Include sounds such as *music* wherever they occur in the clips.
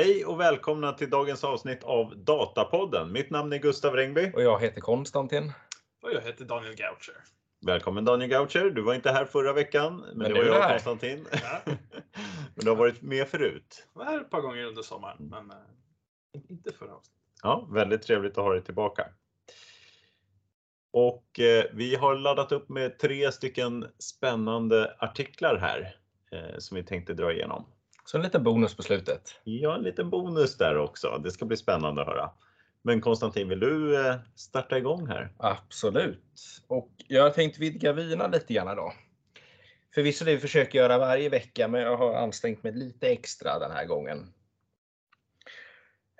Hej och välkomna till dagens avsnitt av Datapodden. Mitt namn är Gustav Rengby. Och jag heter Konstantin. Och jag heter Daniel Gaucher. Välkommen Daniel Gaucher. Du var inte här förra veckan, men, Men det var jag här. Konstantin. Ja. *laughs* men du har varit med förut. Jag var här ett par gånger under sommaren, men eh, inte förra avsnittet. Ja, väldigt trevligt att ha dig tillbaka. Och eh, vi har laddat upp med tre stycken spännande artiklar här eh, som vi tänkte dra igenom. Så en liten bonus på slutet. Ja, en liten bonus där också. Det ska bli spännande att höra. Men Konstantin, vill du eh, starta igång här? Absolut. Och jag har tänkt vidga vyerna lite grann idag. Förvisso det vi försöker göra varje vecka, men jag har ansträngt mig lite extra den här gången.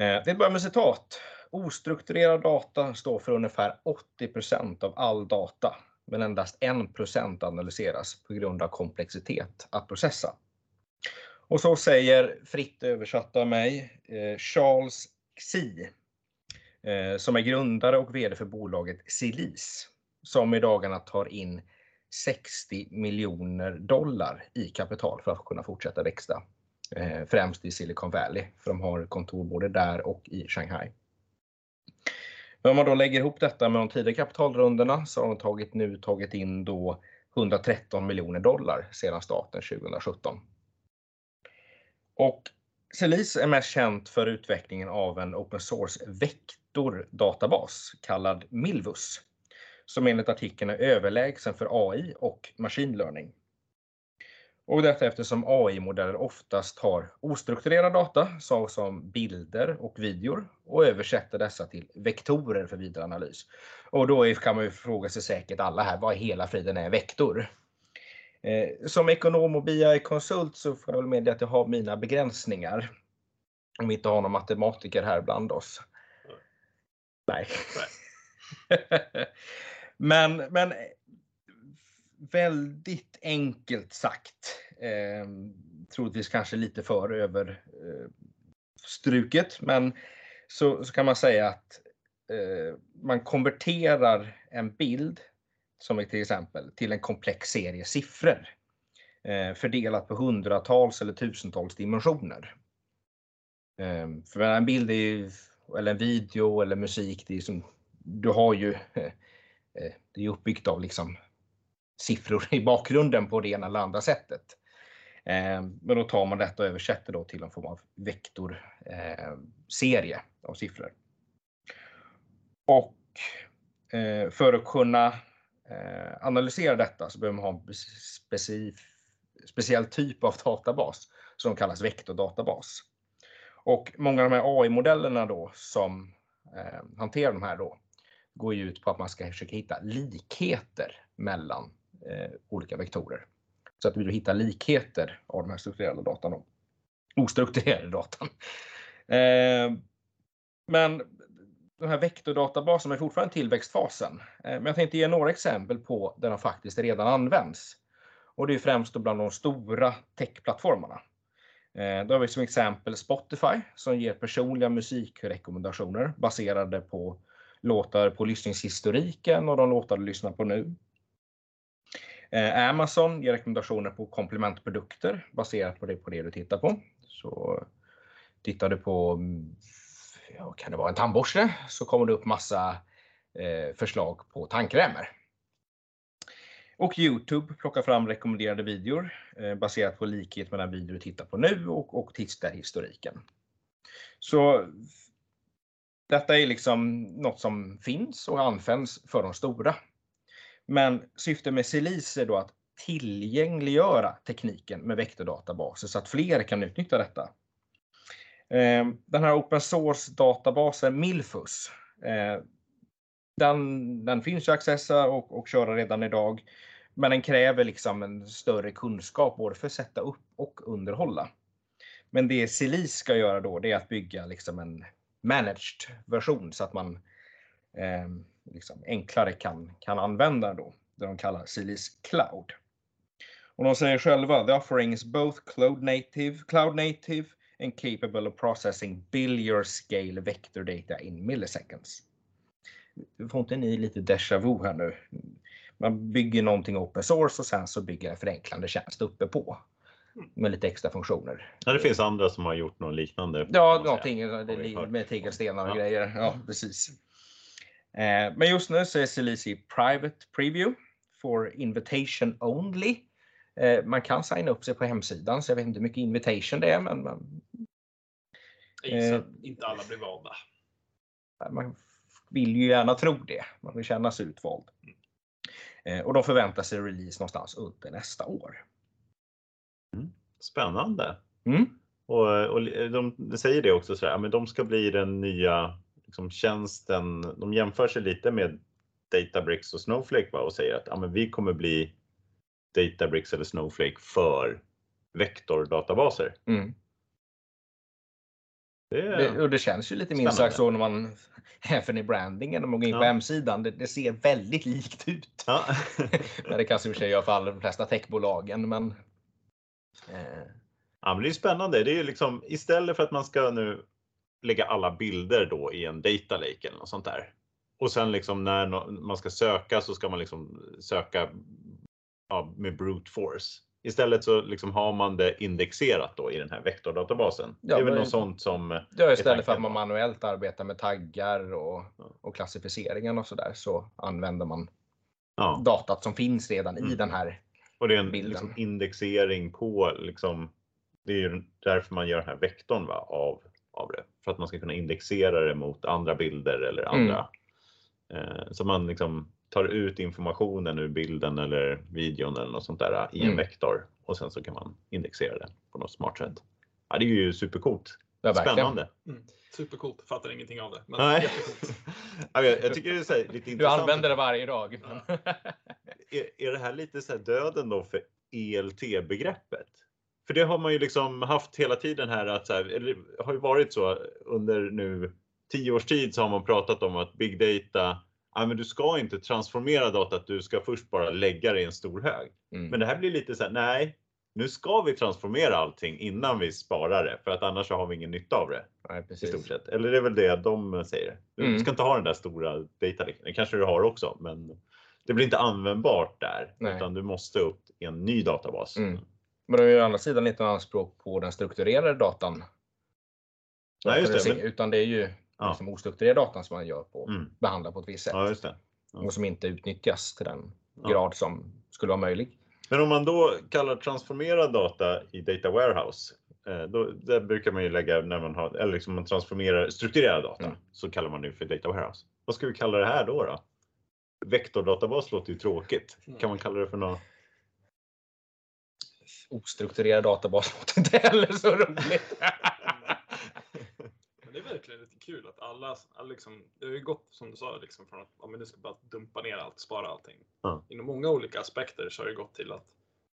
Eh, Vi börjar med citat. Ostrukturerad data står för ungefär 80% av all data, men endast 1% analyseras på grund av komplexitet att processa. Och så säger fritt översatt av mig eh, Charles Xi, eh, som är grundare och VD för bolaget Silis, som i dagarna tar in 60 miljoner dollar i kapital för att kunna fortsätta växa. Eh, främst i Silicon Valley, för de har kontor både där och i Shanghai. Men om man då lägger ihop detta med de tidigare kapitalrundorna så har de tagit, nu tagit in då 113 miljoner dollar sedan starten 2017. Och Celis är mest känt för utvecklingen av en open source vektordatabas kallad Milvus, som enligt artikeln är överlägsen för AI och machine learning. Och detta eftersom AI-modeller oftast har ostrukturerad data såsom bilder och videor och översätter dessa till vektorer för vidare analys. Och då kan man ju fråga sig säkert alla här, vad i hela friden är vektor? Eh, Som ekonom och BI-konsult så får jag väl medge att jag har mina begränsningar. Om vi inte har någon matematiker här bland oss. Nej. *laughs* men, men väldigt enkelt sagt. Eh, troligtvis kanske lite för överstruket, eh, men så, så kan man säga att eh, man konverterar en bild som ett till exempel till en komplex serie siffror eh, fördelat på hundratals eller tusentals dimensioner. Ehm, för en bild är ju, eller en video eller musik, det är som, du har ju, *laughs* eh, det är uppbyggt av liksom siffror i bakgrunden på det ena eller andra sättet. Ehm, men då tar man detta och översätter då till en form av vektorserie eh, av siffror. Och för att kunna Eh, analysera detta så behöver man ha en specif speciell typ av databas som kallas vektordatabas. Och många av de här AI-modellerna då som eh, hanterar de här då går ju ut på att man ska försöka hitta likheter mellan eh, olika vektorer. Så att vi vill hitta likheter av de här strukturerade datan och ostrukturerade datan. Eh, men de här vektordatabaserna är fortfarande i tillväxtfasen. Eh, men jag tänkte ge några exempel på där de faktiskt redan används. Och det är främst då bland de stora techplattformarna. Eh, då har vi som exempel Spotify som ger personliga musikrekommendationer baserade på låtar på lyssningshistoriken och de låtar du lyssnar på nu. Eh, Amazon ger rekommendationer på komplementprodukter baserat på det, på det du tittar på. Så tittar du på mm, ja, kan det vara en tandborste så kommer det upp massa eh, förslag på tandkrämer. Och Youtube plockar fram rekommenderade videor eh, baserat på likhet mellan videor du tittar på nu och, och tittarhistoriken. Så detta är liksom något som finns och används för de stora. Men syftet med Celis är då att tillgängliggöra tekniken med vektordatabaser så att fler kan utnyttja detta. Ehm, den här open source databasen Milfus, eh, den, den finns att accessa och, och köra redan idag. Men den kräver liksom en större kunskap både för att sätta upp och underhålla. Men det Celis ska göra då, det är att bygga liksom en managed version så att man eh, liksom enklare kan, kan använda då, det de kallar Celis Cloud. Och de säger själva, the offering is both cloud native, cloud native and capable of processing billion scale vector data in milliseconds. Får inte ni lite déjà vu här nu? Man bygger någonting open source och sen så bygger en förenklande tjänst uppe på. med lite extra funktioner. Ja, det finns andra som har gjort något liknande. Ja, någonting med tegelstenar och Ja. grejer. Ja, precis. Eh, Men just nu så är Celici Private Preview for Invitation Only. Eh, Man kan signa upp sig på hemsidan, så jag vet inte hur mycket invitation det är, men man, Eh. att inte alla blir valda. man vill ju gärna tro det. Man vill känna sig utvald. Eh, Och de förväntar sig release någonstans under nästa år. Spännande. Mm. Och, och de säger det också så här, ja, men de ska bli den nya liksom, tjänsten. De jämför sig lite med Databricks och Snowflake va, och säger att ja, men vi kommer bli Databricks eller Snowflake för vektordatabaser. Mm. Det Det, och det känns ju lite minst sagt så när man, *laughs* även i brandingen, när man går in på Ja. hemsidan, det, det ser väldigt likt ut. ja. *laughs* Men det kanske i och för sig gör för alla de flesta techbolagen. Men, eh, Ja, men det är spännande. Det är ju liksom istället för att man ska nu lägga alla bilder då i en data lake eller något sånt där. Och sen liksom när man ska söka så ska man liksom söka ja, med brute force. Istället så liksom har man det indexerat då i den här vektordatabasen. Ja, det är väl något sånt som ja, istället för att man manuellt arbetar med taggar och, och klassificeringen och sådär så använder man ja, datat som finns redan i Mm. den här. och det är en bilden. liksom indexering på liksom. Det är ju därför man gör den här vektorn va, av av det för att man ska kunna indexera det mot andra bilder eller Mm. andra. Eh, så man liksom tar ut informationen ur bilden eller videon eller något sånt där i en Mm. vektor och sen så kan man indexera det på något smart sätt. Ja, det är ju supercoolt. Spännande. Mm. Supercoolt. Fattar ingenting av det. Men Nej. *laughs* jag, jag tycker det är så här, lite Du intressant. använder det varje dag. är, är det här lite så här döden då för ELT-begreppet? För det har man ju liksom haft hela tiden här att så här, eller det har ju varit så under nu tio års tid så har man pratat om att big data, ja, men du ska inte transformera datat, du ska först bara lägga det i en stor hög. Mm. Men det här blir lite så här, nej, nu ska vi transformera allting innan vi sparar det för att annars har vi ingen nytta av det Nej, i stort sett. Eller det är väl det de säger. Du Mm. ska inte ha den där stora dataläckan. Det kanske du har också, men det blir inte användbart där Nej. utan du måste upp i en ny databas. Mm. Men de har ju å andra sidan inte anspråk på den strukturerade datan. Nej, just det, men- Utan det är ju Ja. liksom ostrukturerad datan som man gör på, Mm. behandlar på ett visst sätt. Ja, ja. Och som inte utnyttjas till den grad som skulle vara möjlig. Men om man då kallar transformerad data i data warehouse, eh, då, där brukar man ju lägga när man har, eller liksom man transformerar strukturerad data, Mm. så kallar man det för data warehouse. Vad ska vi kalla det här då? då? Vektordatabas låter ju tråkigt. Mm. Kan man kalla det för något? Ostrukturerad databas *laughs* låter inte heller så roligt. *laughs* Men det är verkligen lite kul att alla, alla liksom, det har ju gått som du sa, liksom, från att ja, men nu ska bara dumpa ner allt, spara allting. Ja. Inom många olika aspekter så har det gått till att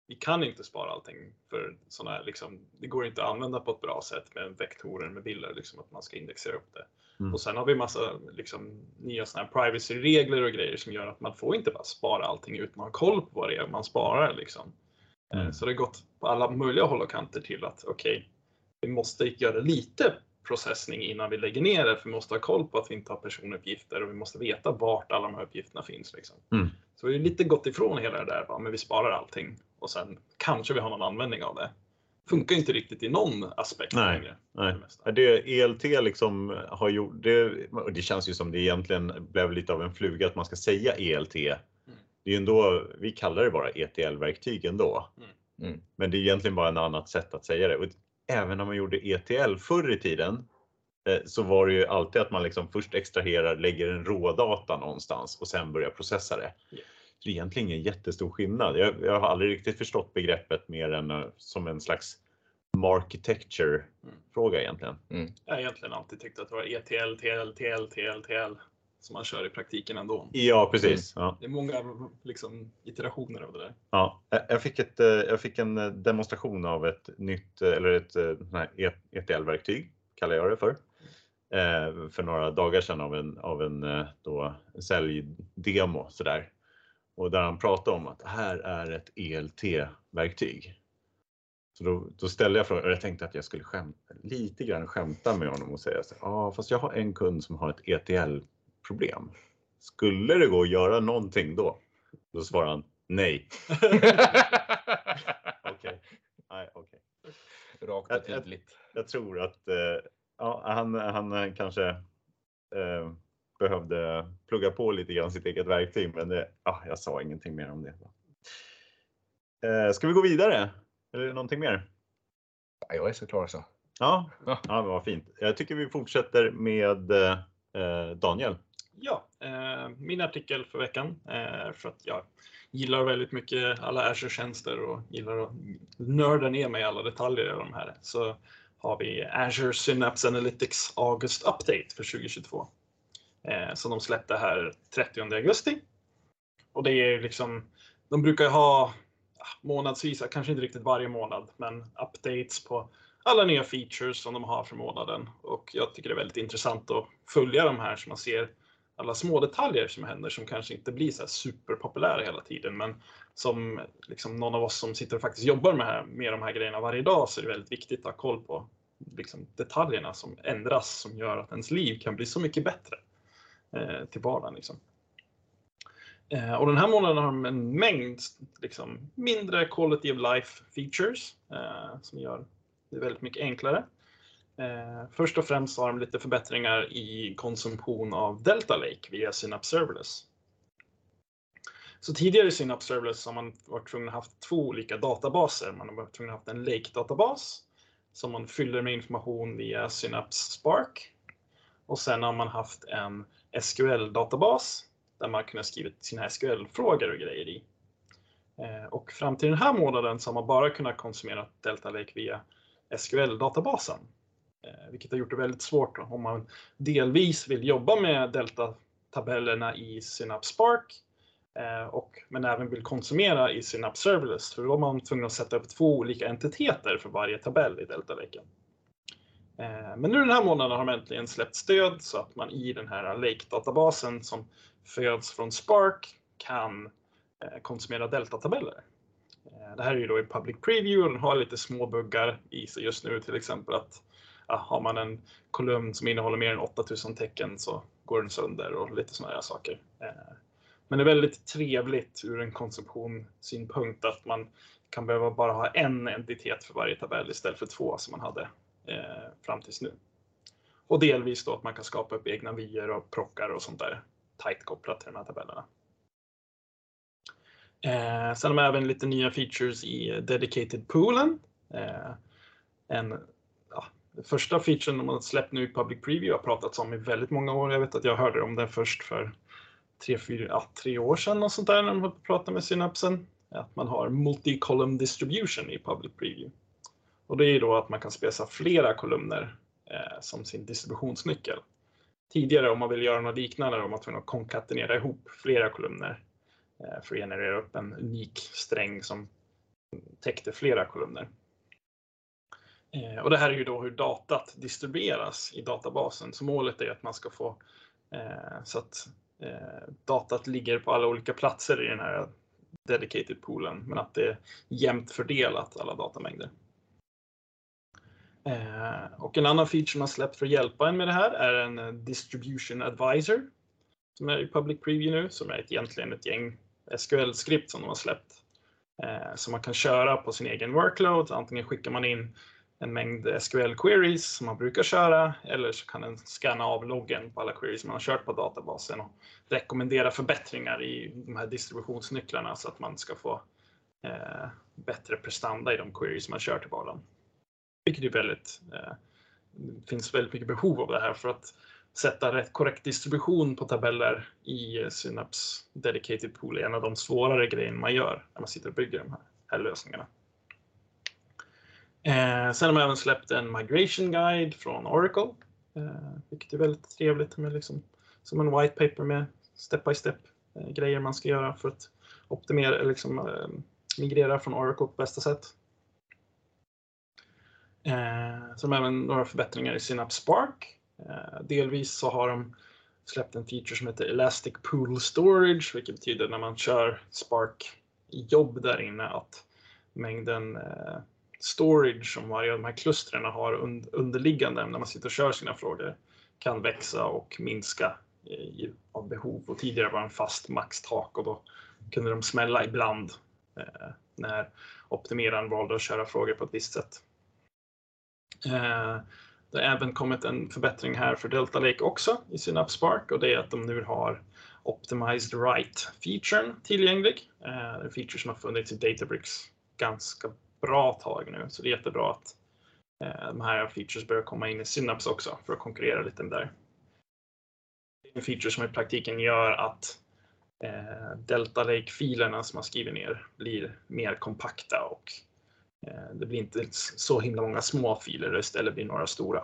vi kan inte spara allting för såna här, liksom, det går inte att använda på ett bra sätt med vektorer med bilder, liksom, att man ska indexera upp det. Mm. Och sen har vi massa liksom, nya såna här privacy-regler och grejer som gör att man får inte bara spara allting utan att ha koll på vad det är man sparar. Liksom. Eh, Mm. Så det har gått på alla möjliga håll och kanter till att okej, vi måste göra lite processning innan vi lägger ner det, för vi måste ha koll på att vi inte har personuppgifter och vi måste veta vart alla de här uppgifterna finns. Liksom. Mm. Så vi har lite gått ifrån hela det där, bara, men vi sparar allting och sen kanske vi har någon användning av det. Funkar inte riktigt i någon aspekt Nej, längre. Nej. det Det ELT liksom har gjort, det, och det känns ju som det egentligen blev lite av en fluga att man ska säga ELT. Mm. Det är ändå, vi kallar det bara ETL-verktyg ändå. Mm. Men det är egentligen bara ett annat sätt att säga det. Även när man gjorde ETL förr i tiden eh, så var det ju alltid att man liksom först extraherar, lägger en rådata någonstans och sen börjar processa det. Det är egentligen ingen jättestor skillnad. Jag, jag har aldrig riktigt förstått begreppet mer än eh, som en slags marketecture fråga egentligen. Jag har egentligen alltid tyckt att det var ETL, TL, TL, TL, TL som man kör i praktiken ändå. Ja, precis. Ja. Det är många liksom, iterationer av det där. Ja, jag- fick, ett, eh, jag fick en eh, demonstration av ett nytt, eh, eller ett eh, sån här ETL-verktyg, kallar jag det för. För några dagar sedan av en, av en då, säljdemo sådär. Och där han pratade om att det här är ett ELT-verktyg. Så då, då ställde jag frågan, och jag tänkte att jag skulle skämta, lite grann skämta med honom och säga så ja ah, fast jag har en kund som har ett ETL-problem. Skulle det gå att göra någonting då? Då svarade han nej. *laughs* Okej. Nej, okej. Rakt Jag- och jag- tydligt. Jag tror att eh, ja, han, han kanske eh, behövde plugga på lite grann sitt eget verktyg, men det, ja, jag sa ingenting mer om det. Eh, ska vi gå vidare? Eller någonting mer? Ja, jag är så klar så. Ja, Ja. ja vad fint. Jag tycker vi fortsätter med eh, Eh, Daniel. Ja, eh, min artikel för veckan, eh, för att jag gillar väldigt mycket alla Azure-tjänster och gillar att nörda ner mig i alla detaljer i de här, så har vi Azure Synapse Analytics August Update för 2022. Eh, som de släppte här 30 augusti. Och det är liksom, de brukar ju ha månadsvisa, kanske inte riktigt varje månad, men updates på alla nya features som de har för månaden. Och jag tycker det är väldigt intressant att följa de här så man ser alla små detaljer som händer som kanske inte blir så här superpopulära hela tiden. Men som liksom någon av oss som sitter och faktiskt jobbar med, här, med de här grejerna varje dag så är det väldigt viktigt att ha koll på liksom, detaljerna som ändras som gör att ens liv kan bli så mycket bättre eh, till vardagen. Liksom. Eh, och den här månaden har de en mängd liksom, mindre quality of life features eh, som gör det är väldigt mycket enklare. Eh, först och främst har de lite förbättringar i konsumtion av Delta Lake via Synapse Serverless. Så tidigare i Synapse Serverless har man varit tvungen att ha haft två olika databaser. Man har varit tvungen att ha en Lake-databas som man fyller med information via Synapse Spark. Och sen har man haft en SQL-databas där man kunnat skriva sina SQL-frågor och grejer i. Eh, Och fram till den här månaden så har man bara kunnat konsumera Delta Lake via SQL-databasen. Eh, vilket har gjort det väldigt svårt om man delvis vill jobba med Delta-tabellerna i Synapse Spark eh, och, men även vill konsumera i Synapse Serverless. För då är man tvungen att sätta upp två olika entiteter för varje tabell i Delta Lake. Eh, men nu den här månaden har de äntligen släppt stöd så att man i den här Lake-databasen som föds från Spark kan konsumera Delta-tabeller. Eh, det här är ju då i public preview och den har lite små buggar i sig just nu, till exempel att ja, har man en kolumn som innehåller mer än 8000 tecken så går den sönder och lite sådana här saker. Eh, men det är väldigt trevligt ur en konsumtionssynpunkt att man kan behöva bara ha en entitet för varje tabell istället för två som man hade eh, fram tills nu. Och delvis då att man kan skapa upp egna vyer och prockar och sånt där tajt kopplat till de här tabellerna. Eh, sen har man även lite nya features i Dedicated Poolen. Eh, en, ja, den första featuren de har släppt nu i Public Preview har pratats om i väldigt många år. Jag vet att jag hörde om den först för tre, fyra, ja, tre år sedan och sånt där när de pratade med synapsen. Att man har multi-column distribution i Public Preview. Och det är då att man kan spesa flera kolumner eh, som sin distributionsnyckel. Tidigare om man vill göra något liknande då var man tvungen att konkatenera ihop flera kolumner Eh, för att generera upp en unik sträng som täckte flera kolumner. Eh, och det här är ju då hur datat distribueras i databasen. Så målet är att man ska få eh, så att datat ligger på alla olika platser i den här dedicated poolen, men att det är jämnt fördelat alla datamängder. Och en annan feature man släppt för att hjälpa en med det här är en distribution advisor som är i public preview nu, som är ett, egentligen ett gäng SQL-skript som de har släppt. Eh, som man kan köra på sin egen workload. Antingen skickar man in en mängd SQL-queries som man brukar köra eller så kan den scanna av loggen på alla queries man har kört på databasen och rekommendera förbättringar i de här distributionsnycklarna så att man ska få eh, bättre prestanda i de queries man kör till vardagen. Vilket är väldigt, eh, det finns väldigt mycket behov av det här för att sätta rätt korrekt distribution på tabeller i Synapse Dedicated Pool är en av de svårare grejerna man gör när man sitter och bygger de här, här lösningarna. Eh, sen har man även släppt en migration guide från Oracle, eh, vilket är väldigt trevligt med liksom, som en white paper med step by step eh, grejer man ska göra för att optimera, liksom, eh, migrera från Oracle på bästa sätt. Eh, sen har man även några förbättringar i Synapse Spark. Eh, delvis så har de släppt en feature som heter Elastic Pool Storage, vilket betyder när man kör Spark jobb där inne att mängden eh, storage som varje av de här klustren har underliggande när man sitter och kör sina frågor kan växa och minska eh, av behov. Och tidigare var det en fast maxtak och då kunde de smälla ibland. När optimeraren valde att köra frågor på ett visst sätt. Det har även kommit en förbättring här för Delta Lake också i Synapse Spark och det är att de nu har Optimized Write-featuren tillgänglig. Det är en feature som har funnits i Databricks ganska bra tag nu, så det är jättebra att eh, de här features börjar komma in i Synapse också för att konkurrera lite med där. Det är en feature som i praktiken gör att eh, Delta Lake-filerna som man skriver ner blir mer kompakta och Eh, det blir inte så himla många små filer, istället blir några stora.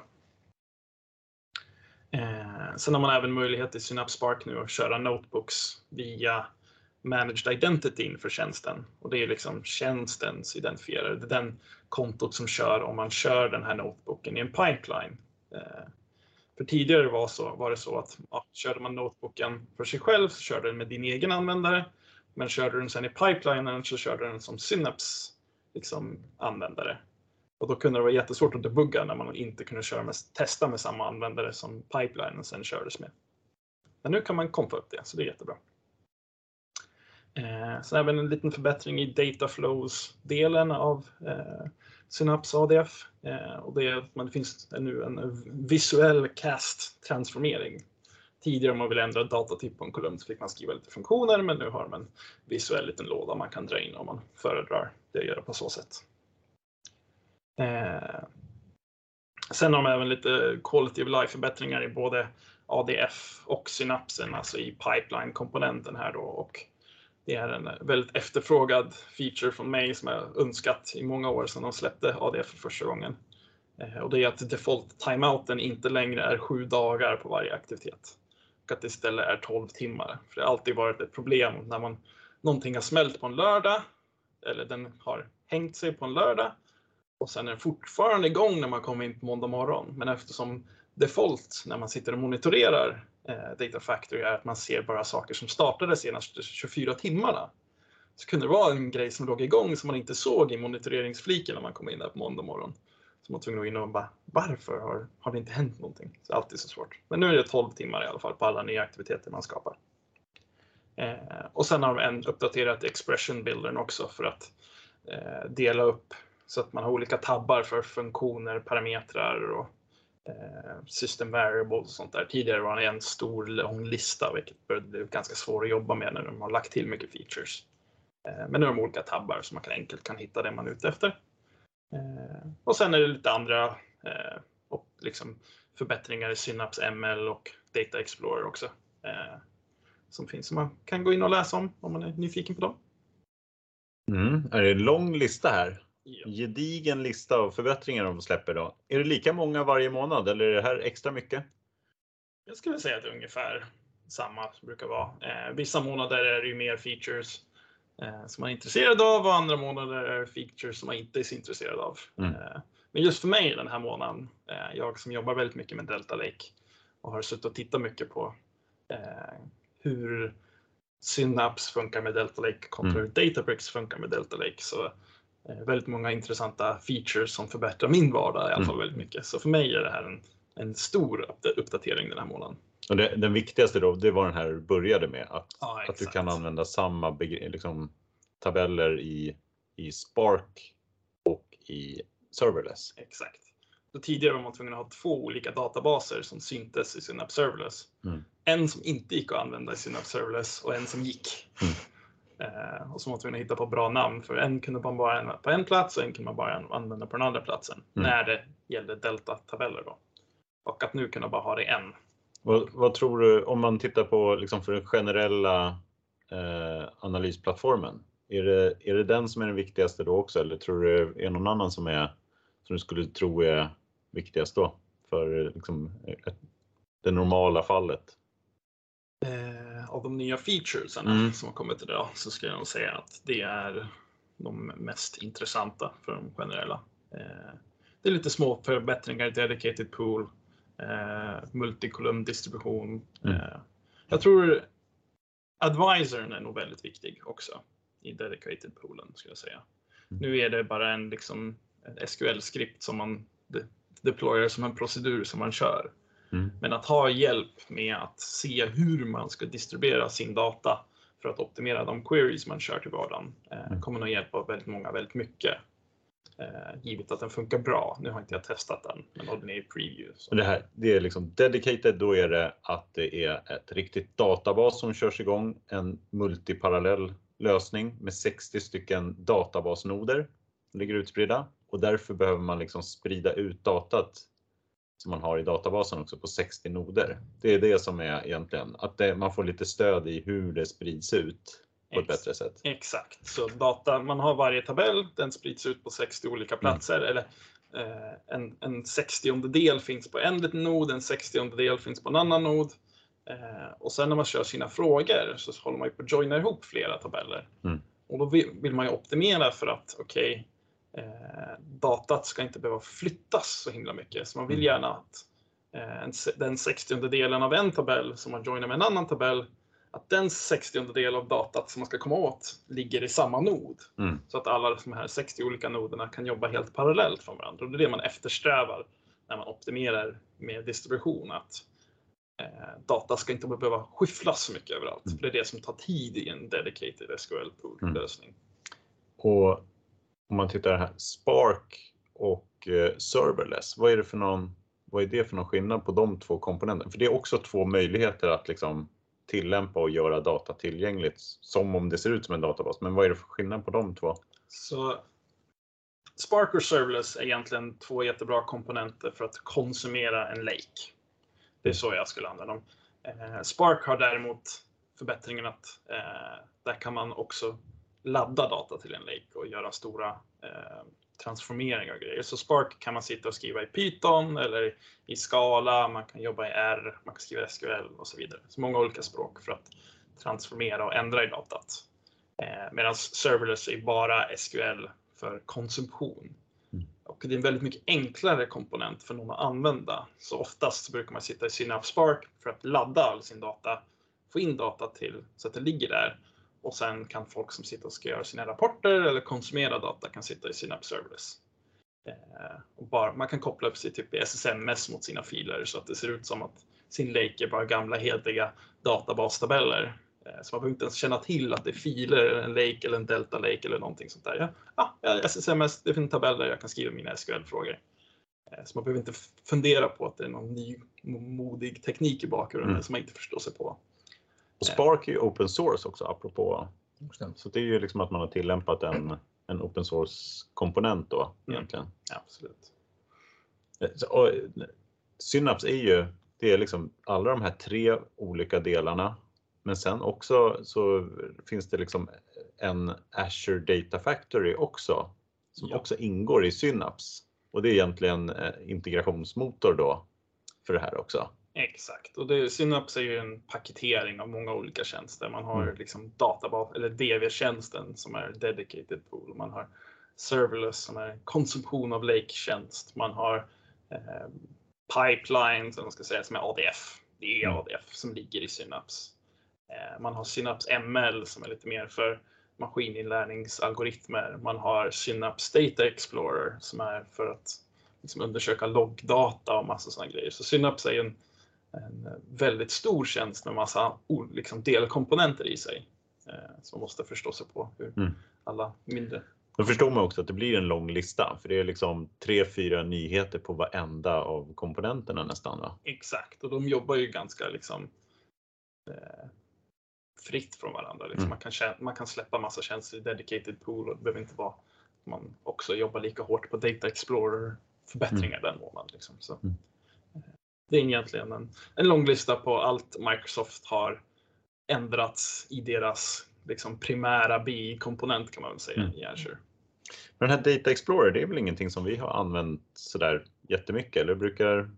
Eh, sen har man även möjlighet i Synapse Spark nu att köra notebooks via Managed Identity för tjänsten och det är liksom tjänstens identifierare. Det är den kontot som kör om man kör den här notebooken i en pipeline. Eh, för tidigare var det så att ja, körde man notebooken för sig själv så körde den med din egen användare. Men körde du den sen i pipelinen så körde den som Synapse liksom användare. Och då kunde det vara jättesvårt att debugga när man inte kunde köra med, testa med samma användare som pipelinen sen kördes med. Men nu kan man kompa upp det, så det är jättebra. Eh, så även en liten förbättring i data flows-delen av eh, Synapse ADF. Eh, och det är att man, det finns nu en visuell cast-transformering. Tidigare om man vill ändra datatyp på en kolumn så fick man skriva lite funktioner, men nu har man en visuell liten låda man kan dra in om man föredrar det att göra på så sätt. Eh, sen har de även lite quality of life förbättringar i både ADF och synapsen, alltså i pipeline-komponenten här då. Och det är en väldigt efterfrågad feature från mig som jag önskat i många år sedan de släppte ADF för första gången. Eh, och det är att default timeouten inte längre är sju dagar på varje aktivitet. Och att det istället är 12 timmar. För det har alltid varit ett problem när man, någonting har smält på en lördag eller den har hängt sig på en lördag och sen är den fortfarande igång när man kommer in på måndag morgon. Men eftersom default när man sitter och monitorerar eh, Data Factory är att man ser bara saker som startade senaste 24 timmarna. Så kunde det vara en grej som låg igång som man inte såg i monitoreringsfliken när man kom in där på måndag morgon. Så man var tvungen att gå in och bara, varför har, har det inte hänt någonting? Så alltid så svårt. Men nu är det 12 timmar i alla fall på alla nya aktiviteter man skapar. Eh, och sen har de en uppdaterat expression buildern också för att eh, dela upp så att man har olika tabbar för funktioner, parametrar och eh, system variables och sånt där. Tidigare var det en stor lång lista, vilket började bli ganska svårt att jobba med när de har lagt till mycket features. Eh, men nu har de olika tabbar så man kan enkelt kan hitta det man är ute efter. Eh, och sen är det lite andra eh, och liksom förbättringar i Synapse ML och Data Explorer också. Eh, som finns som man kan gå in och läsa om om man är nyfiken på dem. Mm. Är det en lång lista här? Gedigen lista av förbättringar de släpper då. Är det lika många varje månad eller är det här extra mycket? Jag skulle säga att det är ungefär samma som brukar vara. Eh, vissa månader är det ju mer features som man är intresserad av och andra månader är features som man inte är så intresserad av. Mm. Eh, men just för mig den här månaden, eh, jag som jobbar väldigt mycket med Delta Lake och har suttit och tittat mycket på eh, hur Synapse funkar med Delta Lake kontra hur mm. Databricks funkar med Delta Lake. Så Eh, väldigt många intressanta features som förbättrar min vardag i alla fall mm. väldigt mycket. Så för mig är det här en, en stor uppdatering den här månaden. Och det, den viktigaste då, det var den här du började med, att, ja, att du kan använda samma liksom, tabeller i, i Spark och i Serverless. Exakt. Så tidigare var man tvungen att ha två olika databaser som syntes i Synapse Serverless. Mm. En som inte gick att använda i Synapse Serverless och en som gick. Mm. Eh, och så måste vi hitta på bra namn för en kunde man bara använda på en plats och en kunde man bara använda på den andra platsen mm. när det gällde delta-tabeller. Och att nu kunna bara ha det en. Vad, vad tror du om man tittar på liksom för den generella eh, analysplattformen? Är det, är det den som är den viktigaste då också eller tror du det är någon annan som, är, som du skulle tro är viktigast då för liksom, det normala fallet? Eh, av de nya featuresen mm. som har kommit idag så skulle jag nog säga att det är de mest intressanta för de generella. Eh, det är lite små förbättringar, dedicated pool, eh, multikolumn distribution. Mm. Eh, jag tror advisorn är nog väldigt viktig också i dedicated poolen skulle jag säga. Mm. Nu är det bara en liksom SQL-skript som man de deployar som en procedur som man kör. Mm. Men att ha hjälp med att se hur man ska distribuera sin data för att optimera de queries man kör till vardagen. Eh, Mm. kommer nog hjälpa väldigt många väldigt mycket. Eh, givet att den funkar bra. Nu har inte jag testat den, men den är i preview. Så. Det här, det är liksom dedicated, då är det att det är ett riktigt databas som körs igång, en multiparallell lösning med 60 stycken databasnoder som ligger utspridda och därför behöver man liksom sprida ut datat som man har i databasen också på 60 noder. Det är det som är egentligen att det, man får lite stöd i hur det sprids ut på ett Ex- bättre sätt. Exakt, så data, man har varje tabell, den sprids ut på 60 olika platser. Eller eh, en, en 60 del finns på en liten nod, en 60 del finns på en annan nod. Eh, och sen när man kör sina frågor så håller man ju på att joina ihop flera tabeller. Mm. Och då vill, man ju optimera för att okej, eh, datat ska inte behöva flyttas så himla mycket. Så man vill Mm. gärna att eh, den 60 delen av en tabell som man joinar med en annan tabell att den 60 del av datat som man ska komma åt ligger i samma nod. Mm. Så att alla de här 60 olika noderna kan jobba helt parallellt från varandra. Och det är det man eftersträvar när man optimerar med distribution. Att eh, data ska inte behöva skyfflas så mycket överallt. Mm. För det är det som tar tid i en dedicated SQL pool-lösning. Och om man tittar här, Spark och eh, serverless, vad är det för någon vad är det för någon skillnad på de två komponenterna? För det är också två möjligheter att liksom tillämpa och göra data tillgängligt som om det ser ut som en databas. Men vad är det för skillnad på de två? Så Spark och Serverless är egentligen två jättebra komponenter för att konsumera en lake. Det är så jag skulle använda dem. Eh, Spark har däremot förbättringen att eh, där kan man också ladda data till en lake och göra stora eh, transformeringar och grejer. Så Spark kan man sitta och skriva i Python eller i Scala, man kan jobba i R, man kan skriva SQL och så vidare. Så många olika språk för att transformera och ändra i datat. Eh, Medan serverless är bara SQL för konsumtion. Mm. Och det är en väldigt mycket enklare komponent för någon att använda. Så oftast så brukar man sitta i Synapse Spark för att ladda all sin data, få in data till så att det ligger där. Och sen kan folk som sitter och ska göra sina rapporter eller konsumera data kan sitta i Synapse Serverless. Eh, och bara, man kan koppla upp sig typ i SSMS mot sina filer så att det ser ut som att sin lake är bara gamla hedliga databastabeller. Eh, Så man behöver inte ens känna till att det är filer, eller en lake eller en delta lake eller någonting sånt där. Ja, ah, SSMS, det finns en tabell där jag kan skriva mina SQL-frågor. Eh, Så man behöver inte fundera på att det är någon ny modig teknik i bakgrunden Mm. som man inte förstår sig på. Och Spark är ju open source också apropå. Så det är ju liksom att man har tillämpat en, en open source komponent då Mm. egentligen. Ja, absolut. Så, och, Synapse är ju, det är liksom alla de här tre olika delarna. Men sen också så finns det liksom en Azure Data Factory också. Som Ja. också ingår i Synapse. Och det är egentligen eh, integrationsmotor då för det här också. Exakt, och det, Synapse är ju en paketering av många olika tjänster. Man har Mm. liksom databas eller DV-tjänsten som är dedicated pool. Man har serverless som är konsumtion av lake-tjänst. Man har eh, pipelines, eller vad man ska säga, som är ADF. Det är Mm. ADF som ligger i Synapse. Eh, man har Synapse ML som är lite mer för maskininlärningsalgoritmer. Man har Synapse Data Explorer som är för att liksom undersöka loggdata och massa sådana grejer. Så Synapse är ju en, en väldigt stor tjänst med massa liksom delkomponenter i sig. Eh, som man måste förstå sig på hur Mm. alla mindre. Då förstår man också att det blir en lång lista för det är liksom tre, fyra nyheter på varenda av komponenterna nästan. Va? Exakt, och de jobbar ju ganska liksom eh, fritt från varandra. Liksom. Mm. Man, kan, man kan släppa massa tjänster i dedicated pool och det behöver inte vara att man också jobbar lika hårt på Data Explorer förbättringar den månaden. Liksom. Så, Mm. Det är egentligen en, en lång lista på allt Microsoft har ändrats i deras liksom, primära BI-komponent kan man väl säga Mm. i Azure. Men den här Data Explorer, det är väl ingenting som vi har använt sådär jättemycket eller brukar,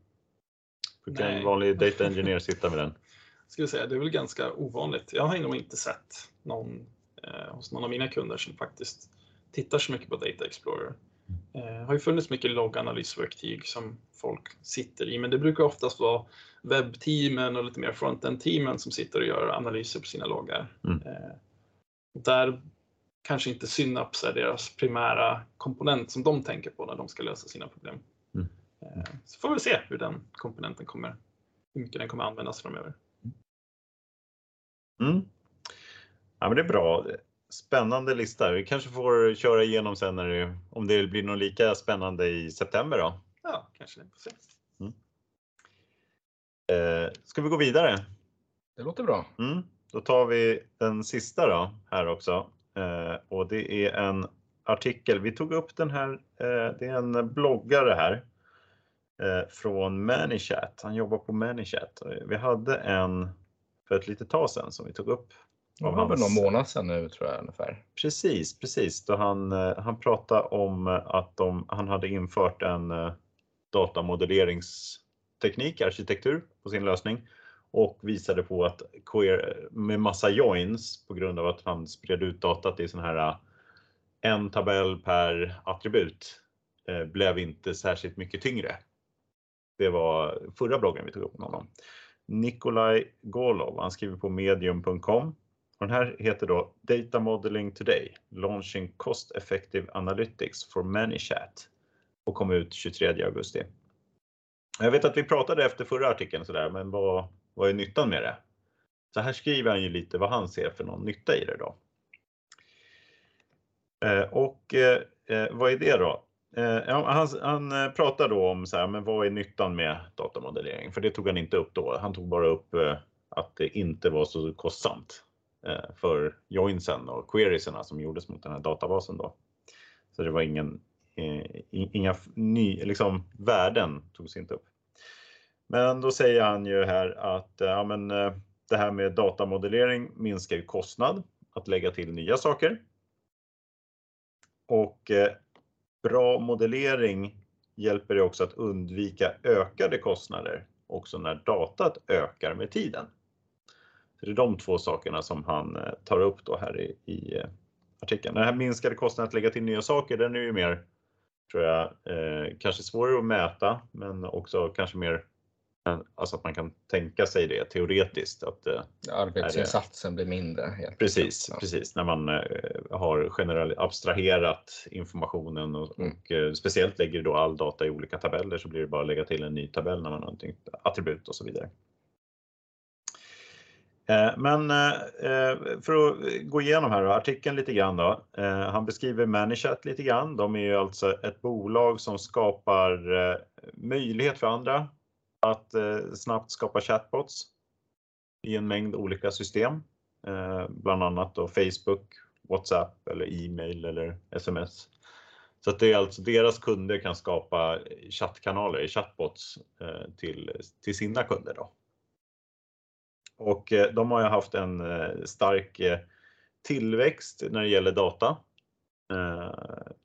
brukar en vanlig data engineer sitta med den? *laughs* Ska vi säga, det är väl ganska ovanligt. Jag har nog inte sett någon eh, hos någon av mina kunder som faktiskt tittar så mycket på Data Explorer. Eh, har ju funnits mycket logganalysverktyg som folk sitter i, men det brukar oftast vara webbteamen och lite mer frontend-teamen som sitter och gör analyser på sina loggar. Mm. Eh, där kanske inte Synapse är deras primära komponent som de tänker på när de ska lösa sina problem. Mm. Eh, så får vi se hur den komponenten kommer, hur mycket den kommer användas framöver. Mm. Ja, men det är bra. Spännande lista. Vi kanske får köra igenom sen när det, om det blir något lika spännande i september då. Ja, kanske se. Eh, ska vi gå vidare? Det låter bra. Mm. Då tar vi den sista då här också. Eh, och det är en artikel. Vi tog upp den här. Eh, det är en bloggare här eh, från Manychat. Han jobbar på Manychat. Vi hade en för ett litet tag sedan som vi tog upp. Det var väl någon månad sedan nu tror jag ungefär. Precis, precis. Då han, eh, han pratade om att de, han hade infört en eh, datamodelleringsteknik, arkitektur på sin lösning och visade på att queer, med massa joins på grund av att han spred ut datat i sån här eh, en tabell per attribut blev inte särskilt mycket tyngre. Det var förra bloggen vi tog upp med honom. Nikolaj Golov, han skriver på medium.com och den här heter då Data Modeling Today, Launching Cost Effective Analytics for ManyChat och kom ut 23 augusti. Jag vet att vi pratade efter förra artikeln sådär, men vad, vad är nyttan med det? Så här skriver han ju lite vad han ser för någon nytta i det då. Eh, och eh, eh, vad är det då? Han, han pratar då om så här, men vad är nyttan med datamodellering? För det tog han inte upp då. Han tog bara upp att det inte var så kostsamt. Eh, för joinsen och queriesen som gjordes mot den här databasen då. Så det var ingen, eh, inga ny, liksom, värden togs inte upp. Men då säger han ju här att eh, ja, men, eh, det här med datamodellering minskar ju kostnad att lägga till nya saker. Och eh, bra modellering hjälper det också att undvika ökade kostnader också när datat ökar med tiden. Så det är de två sakerna som han eh, tar upp då här i, i eh, artikeln. Den här minskade kostnaden att lägga till nya saker, den är ju mer, tror jag, eh, kanske svårare att mäta, men också kanske mer Alltså att man kan tänka sig det teoretiskt. Att, eh, Arbetsinsatsen blir mindre. precis, ja. precis, när man eh, har generellt abstraherat informationen och, mm. och eh, speciellt lägger då all data i olika tabeller så blir det bara att lägga till en ny tabell när man har ett attribut och så vidare. Eh, men eh, för att gå igenom här då, artikeln lite grann då. Eh, han beskriver ManiChat lite grann. De är ju alltså ett bolag som skapar möjlighet för andra att snabbt skapa chatbots i en mängd olika system. Bland annat då Facebook, WhatsApp eller e-mail eller sms. Så att det är alltså deras kunder kan skapa chattkanaler, chatbots till, till sina kunder då. Och eh, de har ju haft en eh, stark eh, tillväxt när det gäller data.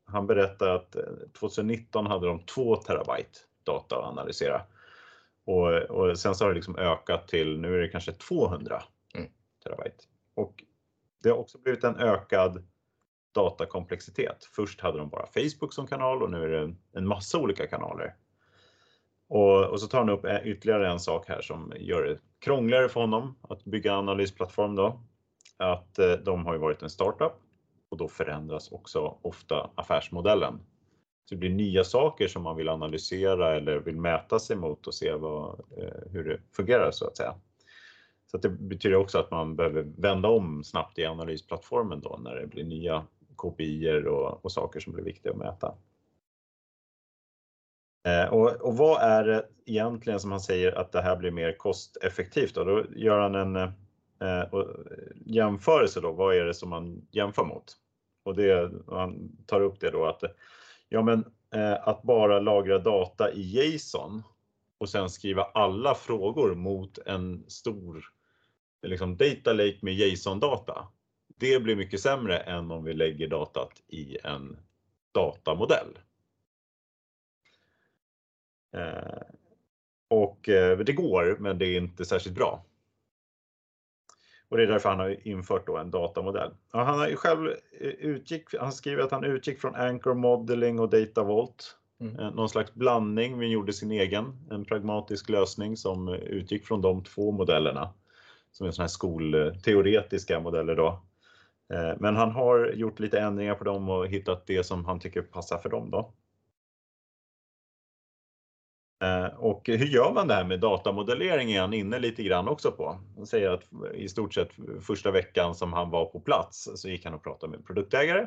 Han berättar att 2019 hade de 2 terabyte data att analysera. Och, och sen så har det liksom ökat till, nu är det kanske 200 mm. terabyte. Och det har också blivit en ökad datakomplexitet. Först hade de bara Facebook som kanal och nu är det en massa olika kanaler. Och, och, så tar han upp ytterligare en sak här som gör det krångligare för honom att bygga analysplattform då. Att eh, de har ju varit en startup och då förändras också ofta affärsmodellen. Så det blir nya saker som man vill analysera eller vill mäta sig mot och se vad, eh, hur det fungerar så att säga. Så att det betyder också att man behöver vända om snabbt i analysplattformen då när det blir nya kopior och, och saker som blir viktiga att mäta. Eh, och, och, vad är det egentligen som han säger att det här blir mer kosteffektivt? Då, då gör han en eh, eh, jämförelse då. Vad är det som man jämför mot? Och det, han tar upp det då att ja, men eh, att bara lagra data i JSON och sen skriva alla frågor mot en stor liksom data lake med JSON-data. Det blir mycket sämre än om vi lägger datat i en datamodell. Eh, och eh, det går, men det är inte särskilt bra. Och det är därför han har infört då en datamodell. han, har själv eh, utgick, han skriver att han utgick från Anchor Modeling och Data Vault. Mm. Någon slags blandning, men gjorde sin egen. En pragmatisk lösning som utgick från de två modellerna. Som är sådana här skolteoretiska modeller då. Men han har gjort lite ändringar på dem och hittat det som han tycker passar för dem då. Eh, och hur gör man det här med datamodellering är han inne lite grann också på. Han säger att i stort sett första veckan som han var på plats så gick han och pratade med produktägare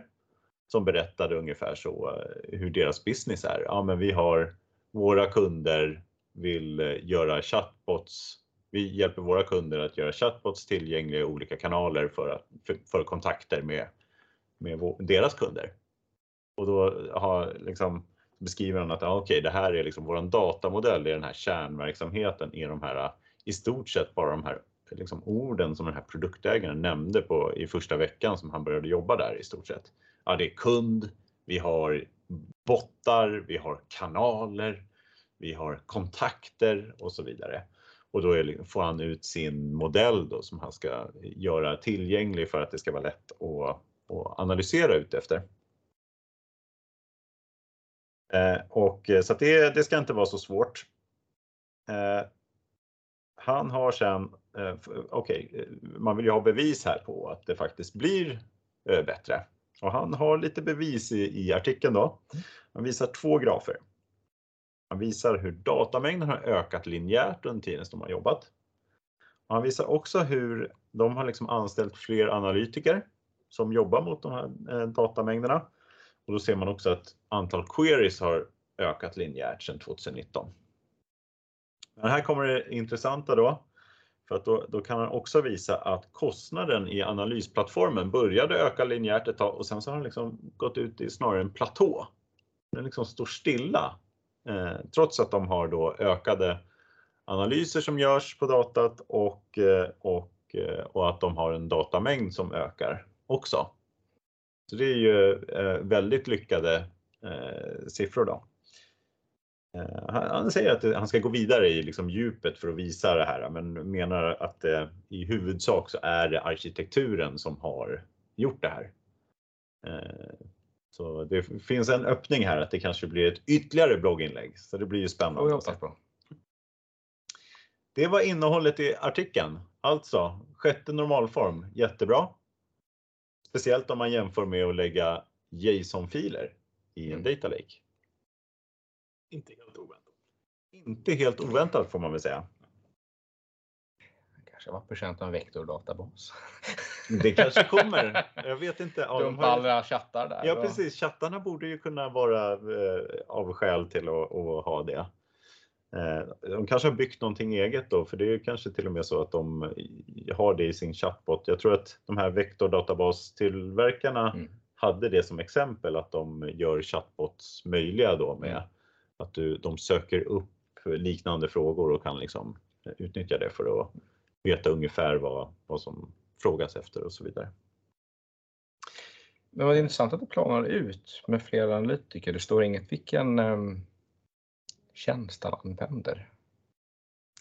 som berättade ungefär så eh, hur deras business är. Ja, men vi har våra kunder vill eh, göra chatbots. Vi hjälper våra kunder att göra chatbots tillgängliga i olika kanaler för, att, för, för kontakter med, med deras kunder. Och då har liksom beskriver han att ja, okay, det här är liksom våran datamodell, det är den här kärnverksamheten i de här i stort sett bara de här liksom, orden som den här produktägaren nämnde på i första veckan som han började jobba där i stort sett. Ja, det är kund, vi har bottar, vi har kanaler, vi har kontakter och så vidare. Och då är, får han ut sin modell då som han ska göra tillgänglig för att det ska vara lätt att, att analysera ut efter. Eh, och, eh, så det, det, ska inte vara så svårt. Eh, han har sen, eh, okej, okay, man vill ju ha bevis här på att det faktiskt blir bättre. Och han har lite bevis i, i artikeln då. Han visar två grafer. Han visar hur datamängden har ökat linjärt under tiden som de har jobbat. Och han visar också hur de har liksom anställt fler analytiker som jobbar mot de här datamängderna. Och då ser man också att antal queries har ökat linjärt sedan 2019. Men här kommer det intressanta då. För att då, då, kan man också visa att kostnaden i analysplattformen började öka linjärt ett tag och sen så har den liksom gått ut i snarare en platå. Den liksom står stilla. Eh, trots att de har då ökade analyser som görs på datat och, eh, och, eh, och att de har en datamängd som ökar också. Så det är ju eh, väldigt lyckade eh, siffror då. Eh, han säger att han ska gå vidare i liksom djupet för att visa det här, men menar att det, i huvudsak så är det arkitekturen som har gjort det här. Så det finns en öppning här att det kanske blir ett ytterligare blogginlägg, så det blir ju spännande. Oh, ja, det var innehållet i artikeln. Alltså, sjätte normalform, jättebra. Speciellt om man jämför med att lägga JSON-filer i en mm. data lake. Inte helt oväntat. Inte helt oväntat får man väl säga. Kanske var förtjänt av en vektordatabas. Det kanske kommer. Jag vet *laughs* inte. Ja, Dumpa har... alla chattar där. Ja precis, chattarna borde ju kunna vara eh, av skäl till att, att ha det. Eh, de kanske har byggt någonting eget då, för det är kanske till och med så att de har det i sin chatbot. Jag tror att de här vektordatabastillverkarna mm. hade det som exempel att de gör chatbots möjliga då med mm. att du, de söker upp liknande frågor och kan liksom utnyttja det för att veta ungefär vad, vad som frågas efter och så vidare. Men vad intressant att det planar ut med flera analytiker. Det står inget vilken um tjänst han använder.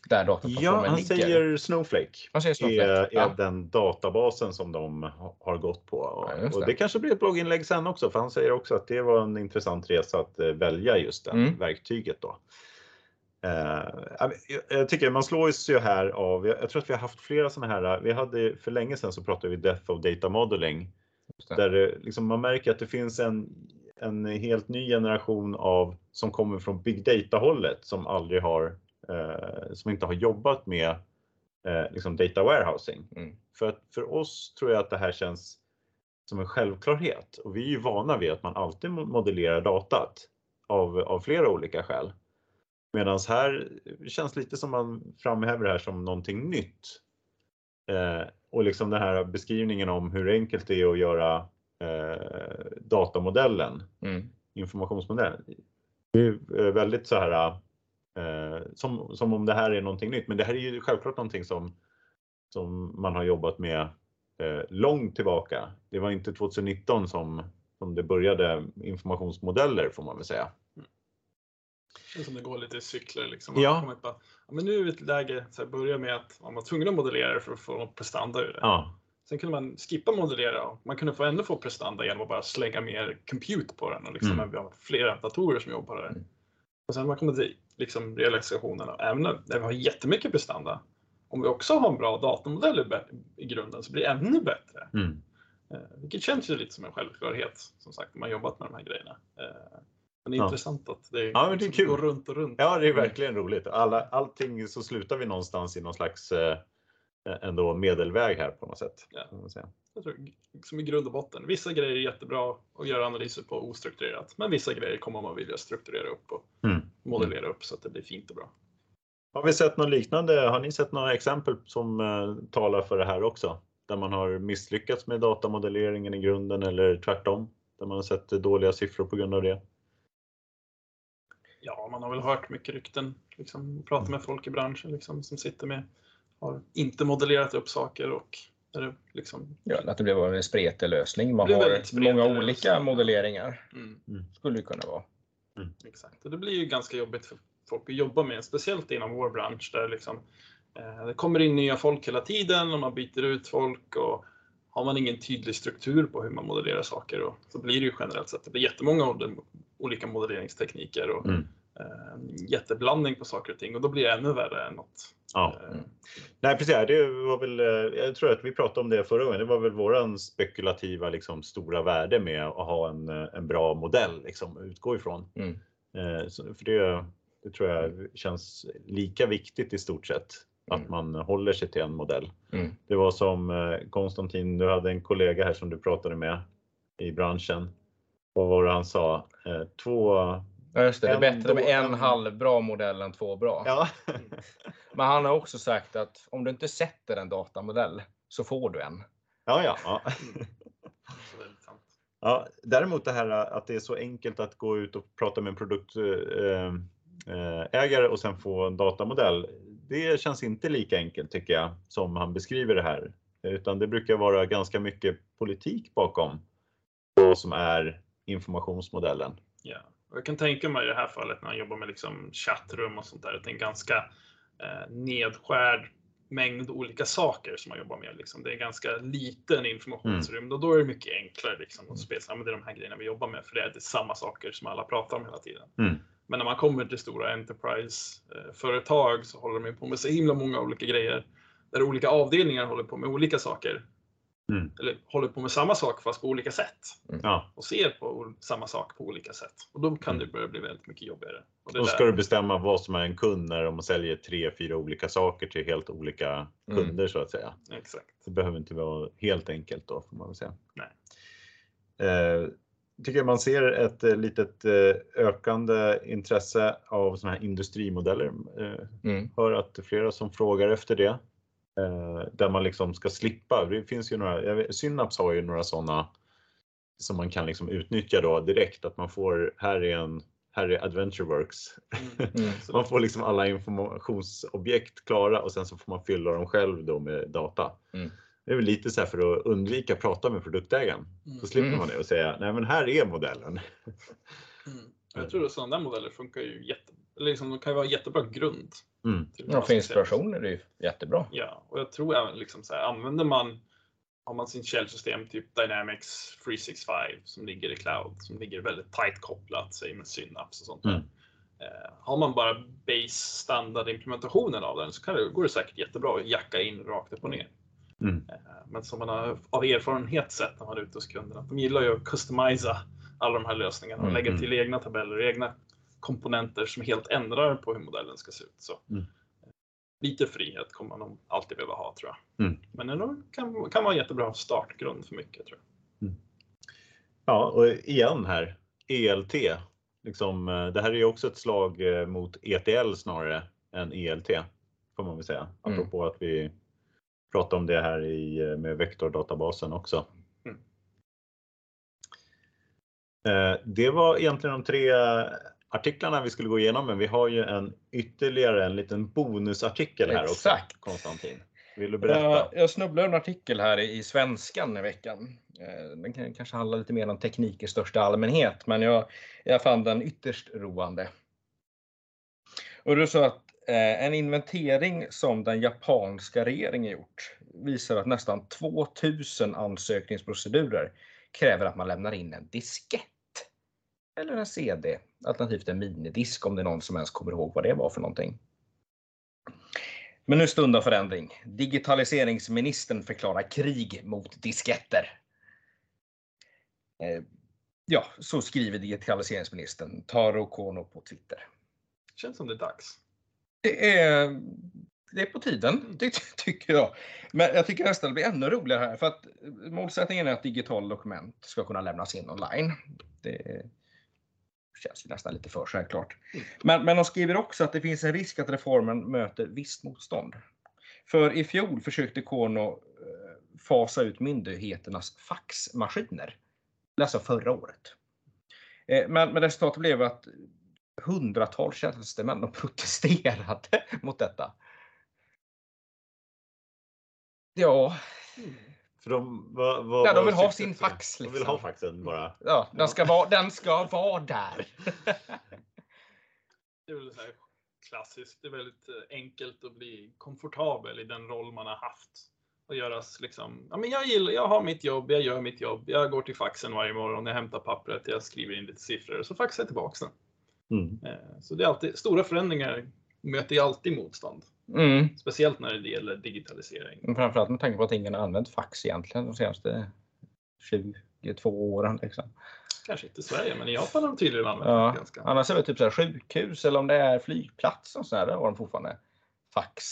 Där ja, han ligger. säger Snowflake. Han säger Snowflake. Är, är ja. den databasen som de har gått på. Ja, det. Och det kanske blir ett blogginlägg sen också, för han säger också att det var en intressant resa att eh, välja just det mm. verktyget. Då. Uh, jag tycker man slås ju här av, jag tror att vi har haft flera sådana här, vi hade för länge sedan så pratade vi Death of Data Modeling. Där liksom man märker att det finns en en helt ny generation av som kommer från big data hållet som aldrig har, eh, som inte har jobbat med eh, liksom data warehousing. Mm. För att för oss tror jag att det här känns som en självklarhet och vi är ju vana vid att man alltid modellerar datat av, av flera olika skäl. Medan här känns lite som man framhäver det här som någonting nytt. Eh, och liksom den här beskrivningen om hur enkelt det är att göra eh, datamodellen, mm. informationsmodellen. Det är eh, väldigt så här eh, som, som om det här är någonting nytt. Men det här är ju självklart någonting som, som man har jobbat med eh, långt tillbaka. Det var inte 2019 som, som det började informationsmodeller får man väl säga. Det som det går lite i cykler. Liksom. Ja. Bara, ja, men nu är vi i ett läge, så här, börja med att man var tvungen att modellera det för att få prestanda ur det. Ja. Sen kunde man skippa modellera och man kunde få ändå få prestanda genom att bara slänga mer compute på den och liksom mm. vi har flera datorer som jobbar där. Mm. Och sen när man kommer till liksom realisationen, även när vi har jättemycket prestanda, om vi också har en bra datamodell i, grunden så blir det ännu bättre. Mm. Eh, vilket känns ju lite som en självklarhet, som sagt, om man jobbat med de här grejerna. Eh, Men det är Ja. intressant att det, Ja, det är liksom kul. går runt och runt. Ja, det är verkligen roligt. Alla, allting så slutar vi någonstans i någon slags eh, ändå medelväg här på något sätt. Ja. Jag tror, liksom i grund och botten. Vissa grejer är jättebra att göra analyser på ostrukturerat, men vissa grejer kommer man vilja strukturera upp och Mm. modellera upp så att det blir fint och bra. Har vi sett något liknande? Har ni sett några exempel som eh, talar för det här också? Där man har misslyckats med datamodelleringen i grunden eller tvärtom? Där man har sett dåliga siffror på grund av det? Ja, man har väl hört mycket rykten, liksom, pratat med folk i branschen liksom, som sitter med, har inte modellerat upp saker och är det liksom, Ja, att det blev en spretig lösning. Man Det blir har många lösning. olika modelleringar. mm, Skulle det kunna vara. exakt. Och det blir ju ganska jobbigt för folk att jobba med, speciellt inom vår bransch där liksom, eh, det kommer in nya folk hela tiden och man byter ut folk och har man ingen tydlig struktur på hur man modellerar saker och så blir det ju generellt sett, det blir jättemånga olika modelleringstekniker och Mm. Eh, jätteblandning på saker och ting och då blir det ännu värre än något. Ja. eh, Nej precis, det var väl, eh, jag tror att vi pratade om det förra gången, det var väl våran spekulativa liksom, stora värde med att ha en, en bra modell liksom, att utgå ifrån. Mm. Eh, så- För det, det tror jag känns lika viktigt i stort sett, att Mm. man håller sig till en modell. Mm. Det var som Konstantin, du hade en kollega här som du pratade med i branschen. Vad var det han sa? Eh, Två... Ja, just det, det är bättre med en halvbra modell än två bra. Ja. *laughs* Men han har också sagt att om du inte sätter en datamodell så får du en. ja, ja, ja. *laughs* Ja, däremot det här att det är så enkelt att gå ut och prata med en produktägare och sen få en datamodell. Det känns inte lika enkelt tycker jag som han beskriver det här. Utan det brukar vara ganska mycket politik bakom vad som är informationsmodellen. Ja, jag kan tänka mig i det här fallet när man jobbar med liksom chattrum och sånt där, att det är en ganska eh, nedskärd mängd olika saker som man jobbar med. Liksom. Det är ganska liten informationsrymd och då är det mycket enklare liksom, att spela. Är de här grejerna vi jobbar med, för det är det samma saker som alla pratar om hela tiden. Mm. Men när man kommer till stora enterprise-företag så håller de på med så himla många olika grejer. Där olika avdelningar håller på med olika saker. Mm. Eller håller på med samma sak fast på olika sätt Ja, och ser på samma sak på olika sätt. Och då kan Mm. det börja bli väldigt mycket jobbigare. Och det då där- ska du bestämma vad som är en kund när de säljer tre, fyra olika saker till helt olika Mm. kunder så att säga. Exakt. Det behöver inte vara helt enkelt då får man väl säga. Nej. Eh, tycker jag man ser ett eh, litet eh, ökande intresse av sådana här industrimodeller. Eh, Mm. hör att det är flera som frågar efter det. Eh, där man liksom ska slippa. Det finns ju några, vet, Synapse har ju några sådana som man kan liksom utnyttja då direkt. Att man får, här är en här är AdventureWorks. Mm. *laughs* Mm. Man får liksom alla informationsobjekt klara och sen så får man fylla dem själv då med data. Mm. Det är väl lite så här för att undvika att prata med produktägaren. Mm. Så slipper Mm. man det och säga, nej men här är modellen. Mm. Jag tror att sådana där modeller funkar ju jätte, eller liksom, de kan ju vara jättebra grund. Mm. Ja, för inspiration är det ju jättebra. Ja, och jag tror även liksom så här, använder man har man sin källsystem typ Dynamics 365 som ligger i cloud, som ligger väldigt tight kopplat, säg med Synapse och sånt där. Mm. Eh, har man bara base standard implementationen av den så kan det, går det säkert jättebra att jacka in rakt upp och ner. Mm. Eh, men som man har av erfarenhet sett när man är ute hos kunderna, de gillar ju att customisa alla de här lösningarna och Mm. lägga till egna tabeller, egna komponenter som helt ändrar på hur modellen ska se ut. Så Mm. lite frihet kommer man nog alltid behöva ha tror jag. Mm. Men ändå kan, kan vara en jättebra startgrund för mycket tror jag. Ja, och igen här, ELT. Liksom, eh, det här är ju också ett slag eh, mot ETL snarare än ELT, får man väl säga. Mm. Apropå att vi pratade om det här i, eh, med vektordatabasen också. Mm. Eh, Det var egentligen de tre artiklarna vi skulle gå igenom, men vi har ju en ytterligare en liten bonusartikel här Exakt. också, Konstantin. Vill du berätta? Jag, jag snubblade över en artikel här i, Svenskan i veckan. Eh, Den kan, kanske handlar lite mer om teknik i största allmänhet, men jag, jag fann den ytterst roande. Och det så att eh, en inventering som den japanska regeringen gjort visar att nästan 2000 ansökningsprocedurer kräver att man lämnar in en diskett. Eller en CD, alternativt en minidisk om det är någon som ens kommer ihåg vad det var för någonting. Men nu stundar förändring. Digitaliseringsministern förklarar krig mot disketter. Eh, Ja, så skriver digitaliseringsministern Taro Kono på Twitter. Känns som det är dags. Det är, det är på tiden, det tycker jag. Men jag tycker nästan det blir ännu roligare här för att målsättningen är att digitala dokument ska kunna lämnas in online. Det känns ju nästan lite för självklart. Men, men de skriver också att det finns en risk att reformen möter visst motstånd. För i fjol försökte Kono eh, fasa ut myndigheternas faxmaskiner. Alltså förra året. Eh, men, men resultatet blev att hundratals tjänstemän de protesterade *laughs* mot detta. Ja. För de, vad, vad, Ja, de vill ha sin fax, De vill liksom. ha faxen bara. Ja, den ska vara, den ska vara där. *laughs* Det är väl så här klassiskt. Det är väldigt eh, enkelt att bli komfortabel i den roll man har haft. Och göras liksom, ja men jag gillar, jag har mitt jobb, jag gör mitt jobb, jag går till faxen varje morgon, jag hämtar pappret, jag skriver in lite siffror och så faxar jag tillbaka den. Mm. Eh, Så det är alltid, stora förändringar möter ju alltid motstånd. Mm. Speciellt när det gäller digitalisering. Men Framförallt med tanke på att ingen har använt fax egentligen de senaste 22 åren. Liksom. Kanske inte i Sverige, men i Japan har de tydligen använt Ja. det ganska. Annars är det typ så här sjukhus eller om det är flygplats och så här, där har de fortfarande fax.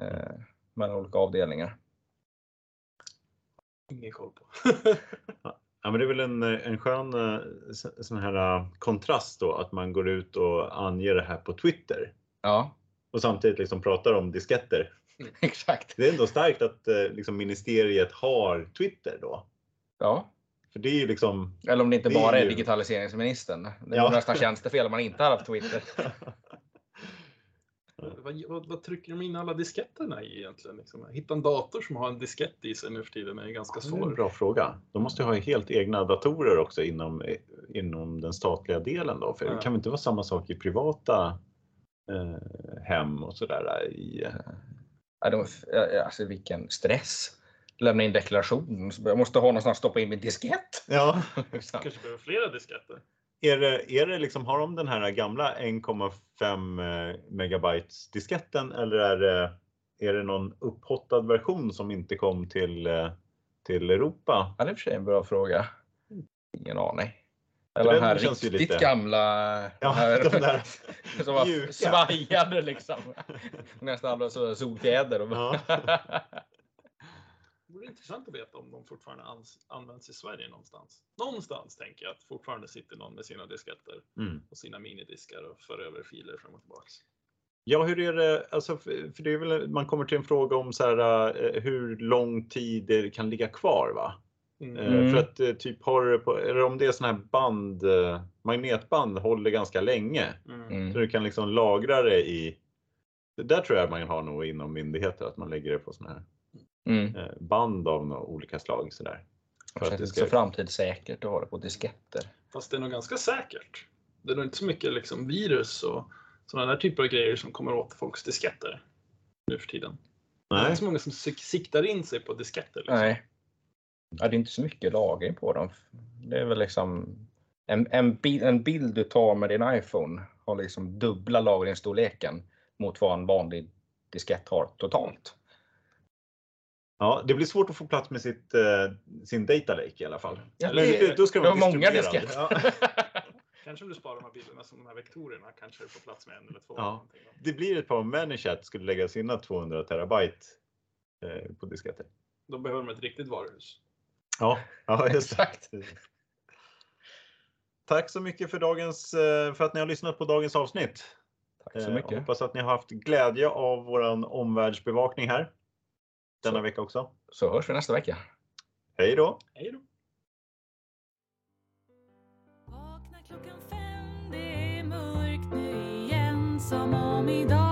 Eh, mellan olika avdelningar. Ingen koll på. *laughs* Ja, men det är väl en, en skön eh, så- sån här eh, kontrast då att man går ut och anger det här på Twitter Ja, och samtidigt liksom pratar om disketter. *laughs* exakt. Det är ändå starkt att eh, liksom ministeriet har Twitter då. Ja. För det är ju liksom Eller om det inte Det är bara är ju- digitaliseringsministern. Det Ja. vore nästan tjänstefel om man inte hade haft Twitter. *laughs* Vad, vad, vad trycker de in alla disketterna i egentligen? Liksom? Hitta en dator som har en diskett i sig nu för tiden är ganska Det är en svårt. bra fråga. De måste ju ha helt egna datorer också inom, eh, inom den statliga delen då. För det Ja. kan väl inte vara samma sak i privata hem och sådär. I, eh, alltså vilken stress. Lämna in deklaration. Jag måste ha någonstans att stoppa in min diskett. ja. *laughs* Kanske behöver flera disketter. Är det, är det liksom, har de den här gamla 1,5 eh, megabytes disketten eller är det, är det någon upphottad version som inte kom till, eh, till Europa? Ja, det är i och för sig en bra fråga. Ingen aning. Eller den den här riktigt lite- gamla. Ja, här, *laughs* de där *laughs* som var mjuka. svajade liksom. Nästan alla så solfjäder. Och... Ja. Det *laughs* vore intressant att veta om de fortfarande används i Sverige någonstans. Någonstans tänker jag att fortfarande sitter någon med sina disketter Mm. och sina minidiskar och för över filer fram och tillbaks. Ja, hur är det? Alltså, för för det är väl, man kommer till en fråga om så här, eh, hur lång tid det kan ligga kvar, va? Mm. Eh, Mm. För att eh, typ har det på, eller om det är sån här band, eh, magnetband håller ganska länge. Mm. Mm. Så du kan liksom lagra det i. Det där tror jag man har nog inom myndigheter att man lägger det på såna här Mm. band av några olika slag sådär. För Det att det ska- så framtidssäkert att ha det på disketter. Fast det är nog ganska säkert. Det är nog inte så mycket liksom virus och sådana där typer av grejer som kommer åt folks disketter nu för tiden. Det är Nej. inte så många som sik- siktar in sig på disketter. Liksom. Nej. Ja, det är inte så mycket lagring på dem. Det är väl liksom en, en, bild, en bild du tar med din iPhone har liksom dubbla lagringsstorleken mot vad en vanlig diskett har totalt. Ja, det blir svårt att få plats med sitt, eh, sin data lake i alla fall. Ja, Men det- det, då ska Det de var vara många disketter. Ja. *laughs* Kanske om du sparar de här bilderna som de här vektorerna kanske får plats med en eller två. Ja. eller. Det blir ett par om Manychat skulle lägga sina 200 terabyte eh, på disketter. Då behöver de ett riktigt varuhus. Ja, ja. Exakt. Tack så mycket för, dagens, eh, för att ni har lyssnat på dagens avsnitt. Tack så Eh, mycket. Hoppas att ni har haft glädje av våran omvärldsbevakning här. Denna Så. vecka också. Så hörs vi nästa vecka. Hej då! Hej då! Vakna klockan fem, det är mörkt nu igen Som om idag